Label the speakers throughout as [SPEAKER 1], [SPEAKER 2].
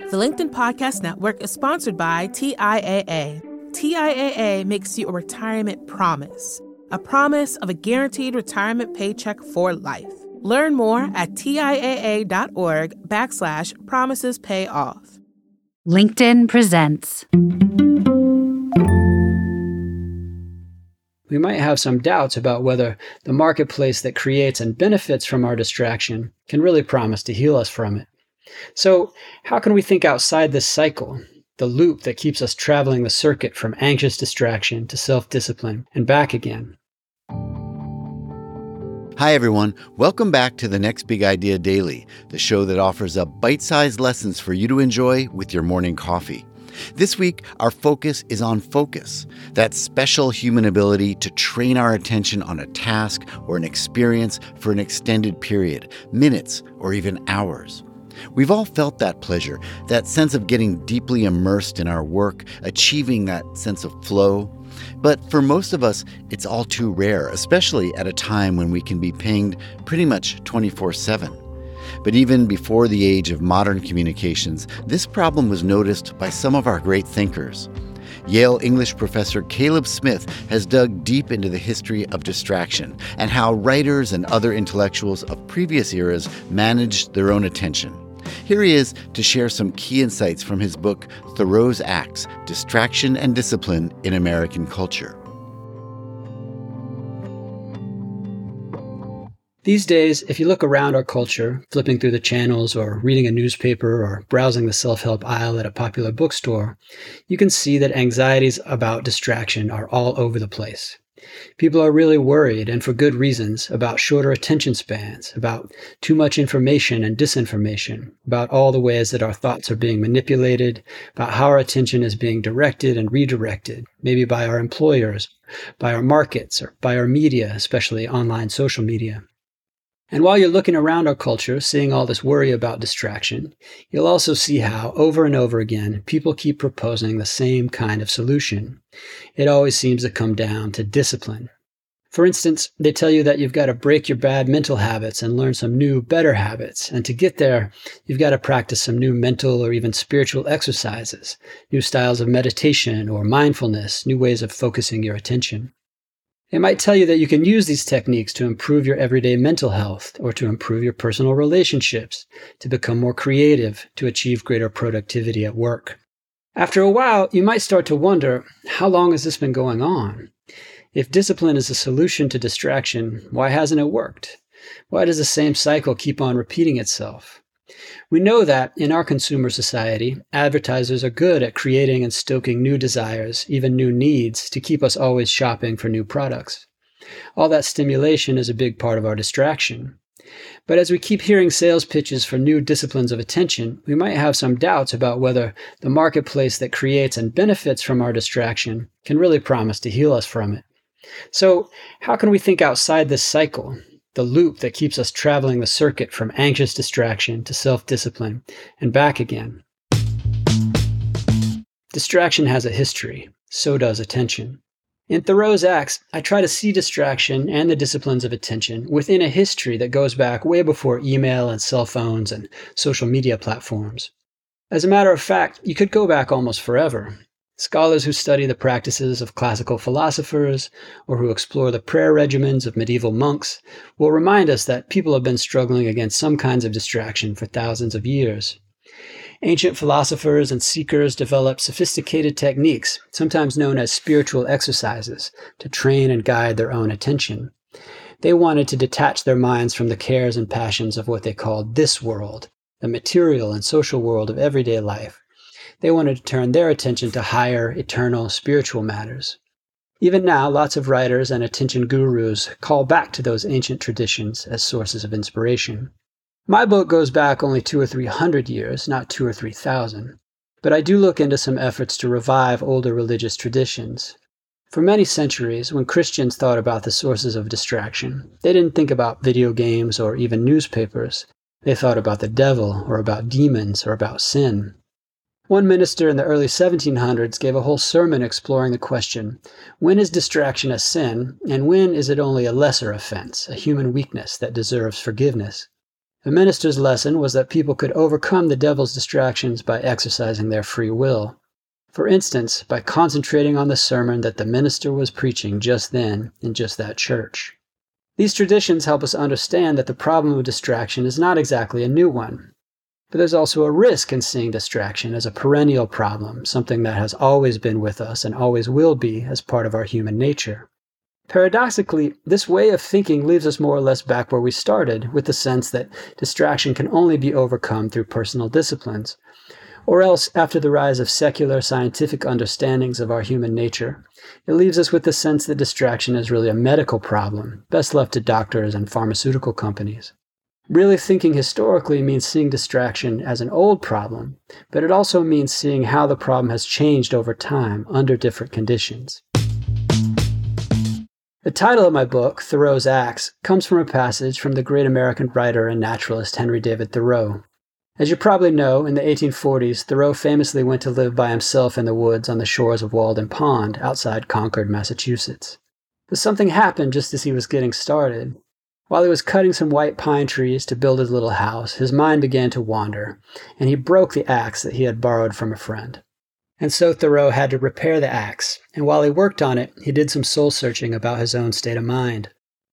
[SPEAKER 1] The LinkedIn Podcast Network is sponsored by TIAA. TIAA makes you a retirement promise, a promise of a guaranteed retirement paycheck for life. Learn more at TIAA.org backslash promises pay off.
[SPEAKER 2] LinkedIn presents.
[SPEAKER 3] We might have some doubts about whether the marketplace that creates and benefits from our distraction can really promise to heal us from it. So, how can we think outside this cycle, the loop that keeps us traveling the circuit from anxious distraction to self discipline and back again?
[SPEAKER 4] Hi, everyone. Welcome back to the Next Big Idea Daily, the show that offers up bite sized lessons for you to enjoy with your morning coffee. This week, our focus is on focus, that special human ability to train our attention on a task or an experience for an extended period, minutes or even hours. We've all felt that pleasure, that sense of getting deeply immersed in our work, achieving that sense of flow. But for most of us, it's all too rare, especially at a time when we can be pinged pretty much 24 7. But even before the age of modern communications, this problem was noticed by some of our great thinkers. Yale English professor Caleb Smith has dug deep into the history of distraction and how writers and other intellectuals of previous eras managed their own attention. Here he is to share some key insights from his book, Thoreau's Axe Distraction and Discipline in American Culture.
[SPEAKER 3] These days, if you look around our culture, flipping through the channels or reading a newspaper or browsing the self help aisle at a popular bookstore, you can see that anxieties about distraction are all over the place. People are really worried, and for good reasons, about shorter attention spans, about too much information and disinformation, about all the ways that our thoughts are being manipulated, about how our attention is being directed and redirected, maybe by our employers, by our markets, or by our media, especially online social media. And while you're looking around our culture, seeing all this worry about distraction, you'll also see how, over and over again, people keep proposing the same kind of solution. It always seems to come down to discipline. For instance, they tell you that you've got to break your bad mental habits and learn some new, better habits. And to get there, you've got to practice some new mental or even spiritual exercises, new styles of meditation or mindfulness, new ways of focusing your attention. It might tell you that you can use these techniques to improve your everyday mental health or to improve your personal relationships, to become more creative, to achieve greater productivity at work. After a while, you might start to wonder how long has this been going on? If discipline is a solution to distraction, why hasn't it worked? Why does the same cycle keep on repeating itself? We know that in our consumer society, advertisers are good at creating and stoking new desires, even new needs, to keep us always shopping for new products. All that stimulation is a big part of our distraction. But as we keep hearing sales pitches for new disciplines of attention, we might have some doubts about whether the marketplace that creates and benefits from our distraction can really promise to heal us from it. So, how can we think outside this cycle the loop that keeps us traveling the circuit from anxious distraction to self discipline and back again. Distraction has a history, so does attention. In Thoreau's Axe, I try to see distraction and the disciplines of attention within a history that goes back way before email and cell phones and social media platforms. As a matter of fact, you could go back almost forever, Scholars who study the practices of classical philosophers or who explore the prayer regimens of medieval monks will remind us that people have been struggling against some kinds of distraction for thousands of years. Ancient philosophers and seekers developed sophisticated techniques, sometimes known as spiritual exercises, to train and guide their own attention. They wanted to detach their minds from the cares and passions of what they called this world, the material and social world of everyday life, they wanted to turn their attention to higher, eternal, spiritual matters. Even now, lots of writers and attention gurus call back to those ancient traditions as sources of inspiration. My book goes back only two or three hundred years, not two or three thousand. But I do look into some efforts to revive older religious traditions. For many centuries, when Christians thought about the sources of distraction, they didn't think about video games or even newspapers. They thought about the devil or about demons or about sin. One minister in the early 1700s gave a whole sermon exploring the question when is distraction a sin, and when is it only a lesser offense, a human weakness that deserves forgiveness? The minister's lesson was that people could overcome the devil's distractions by exercising their free will. For instance, by concentrating on the sermon that the minister was preaching just then in just that church. These traditions help us understand that the problem of distraction is not exactly a new one. But there's also a risk in seeing distraction as a perennial problem, something that has always been with us and always will be as part of our human nature. Paradoxically, this way of thinking leaves us more or less back where we started, with the sense that distraction can only be overcome through personal disciplines. Or else, after the rise of secular scientific understandings of our human nature, it leaves us with the sense that distraction is really a medical problem, best left to doctors and pharmaceutical companies. Really thinking historically means seeing distraction as an old problem, but it also means seeing how the problem has changed over time under different conditions. The title of my book, Thoreau's Axe, comes from a passage from the great American writer and naturalist Henry David Thoreau. As you probably know, in the 1840s, Thoreau famously went to live by himself in the woods on the shores of Walden Pond outside Concord, Massachusetts. But something happened just as he was getting started. While he was cutting some white pine trees to build his little house, his mind began to wander, and he broke the axe that he had borrowed from a friend. And so Thoreau had to repair the axe, and while he worked on it, he did some soul searching about his own state of mind.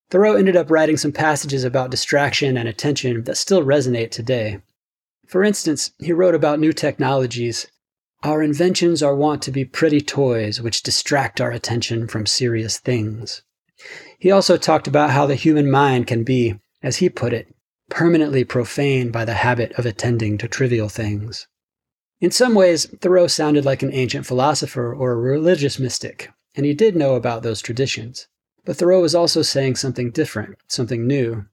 [SPEAKER 3] Thoreau ended up writing some passages about distraction and attention that still resonate today. For instance, he wrote about new technologies. Our inventions are wont to be pretty toys which distract our attention from serious things. He also talked about how the human mind can be, as he put it, permanently profaned by the habit of attending to trivial things. In some ways, Thoreau sounded like an ancient philosopher or a religious mystic, and he did know about those traditions. But Thoreau was also saying something different, something new.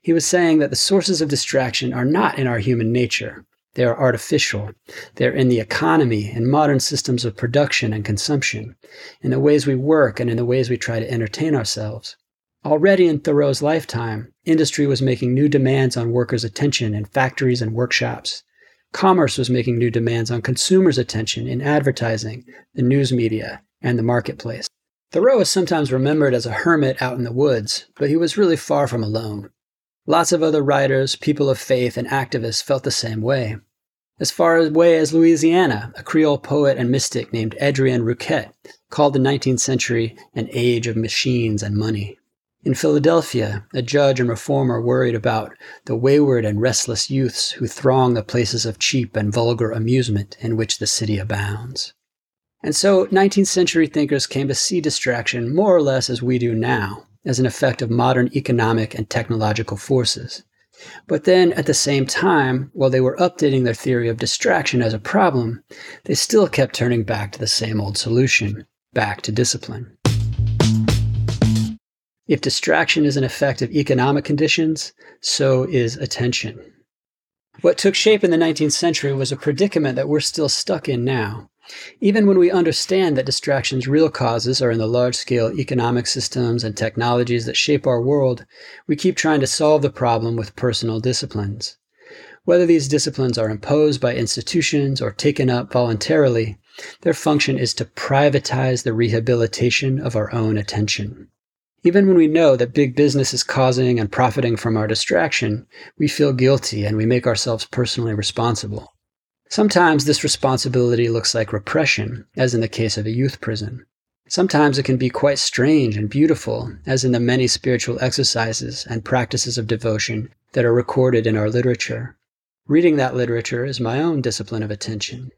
[SPEAKER 3] He was saying that the sources of distraction are not in our human nature. They are artificial. They're in the economy and modern systems of production and consumption, in the ways we work and in the ways we try to entertain ourselves. Already in Thoreau's lifetime, industry was making new demands on workers' attention in factories and workshops. Commerce was making new demands on consumers' attention in advertising, the news media, and the marketplace. Thoreau is sometimes remembered as a hermit out in the woods, but he was really far from alone. Lots of other writers, people of faith, and activists felt the same way. As far away as Louisiana, a Creole poet and mystic named Adrien Rouquette called the 19th century an age of machines and money. In Philadelphia, a judge and reformer worried about the wayward and restless youths who throng the places of cheap and vulgar amusement in which the city abounds. And so 19th century thinkers came to see distraction more or less as we do now, as an effect of modern economic and technological forces. But then, at the same time, while they were updating their theory of distraction as a problem, they still kept turning back to the same old solution back to discipline. If distraction is an effect of economic conditions, so is attention. What took shape in the 19th century was a predicament that we're still stuck in now. Even when we understand that distraction's real causes are in the large scale economic systems and technologies that shape our world, we keep trying to solve the problem with personal disciplines. Whether these disciplines are imposed by institutions or taken up voluntarily, their function is to privatize the rehabilitation of our own attention. Even when we know that big business is causing and profiting from our distraction, we feel guilty and we make ourselves personally responsible. Sometimes this responsibility looks like repression, as in the case of a youth prison. Sometimes it can be quite strange and beautiful, as in the many spiritual exercises and practices of devotion that are recorded in our literature. Reading that literature is my own discipline of attention.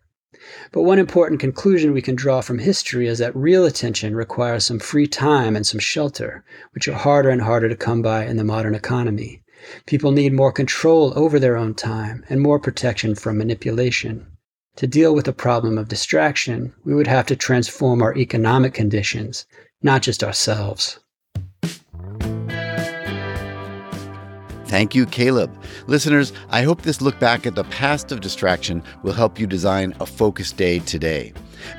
[SPEAKER 3] But one important conclusion we can draw from history is that real attention requires some free time and some shelter, which are harder and harder to come by in the modern economy. People need more control over their own time and more protection from manipulation. To deal with the problem of distraction, we would have to transform our economic conditions, not just ourselves.
[SPEAKER 4] Thank you, Caleb. Listeners, I hope this look back at the past of distraction will help you design a focused day today.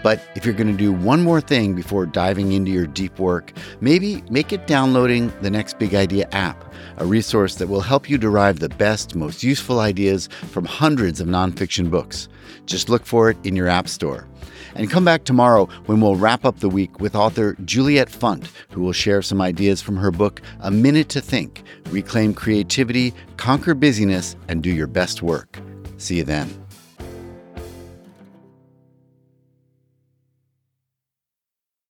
[SPEAKER 4] But if you're going to do one more thing before diving into your deep work, maybe make it downloading the Next Big Idea app, a resource that will help you derive the best, most useful ideas from hundreds of nonfiction books. Just look for it in your app store. And come back tomorrow when we'll wrap up the week with author Juliet Funt, who will share some ideas from her book, A Minute to Think Reclaim Creativity, Conquer Busyness, and Do Your Best Work. See you then.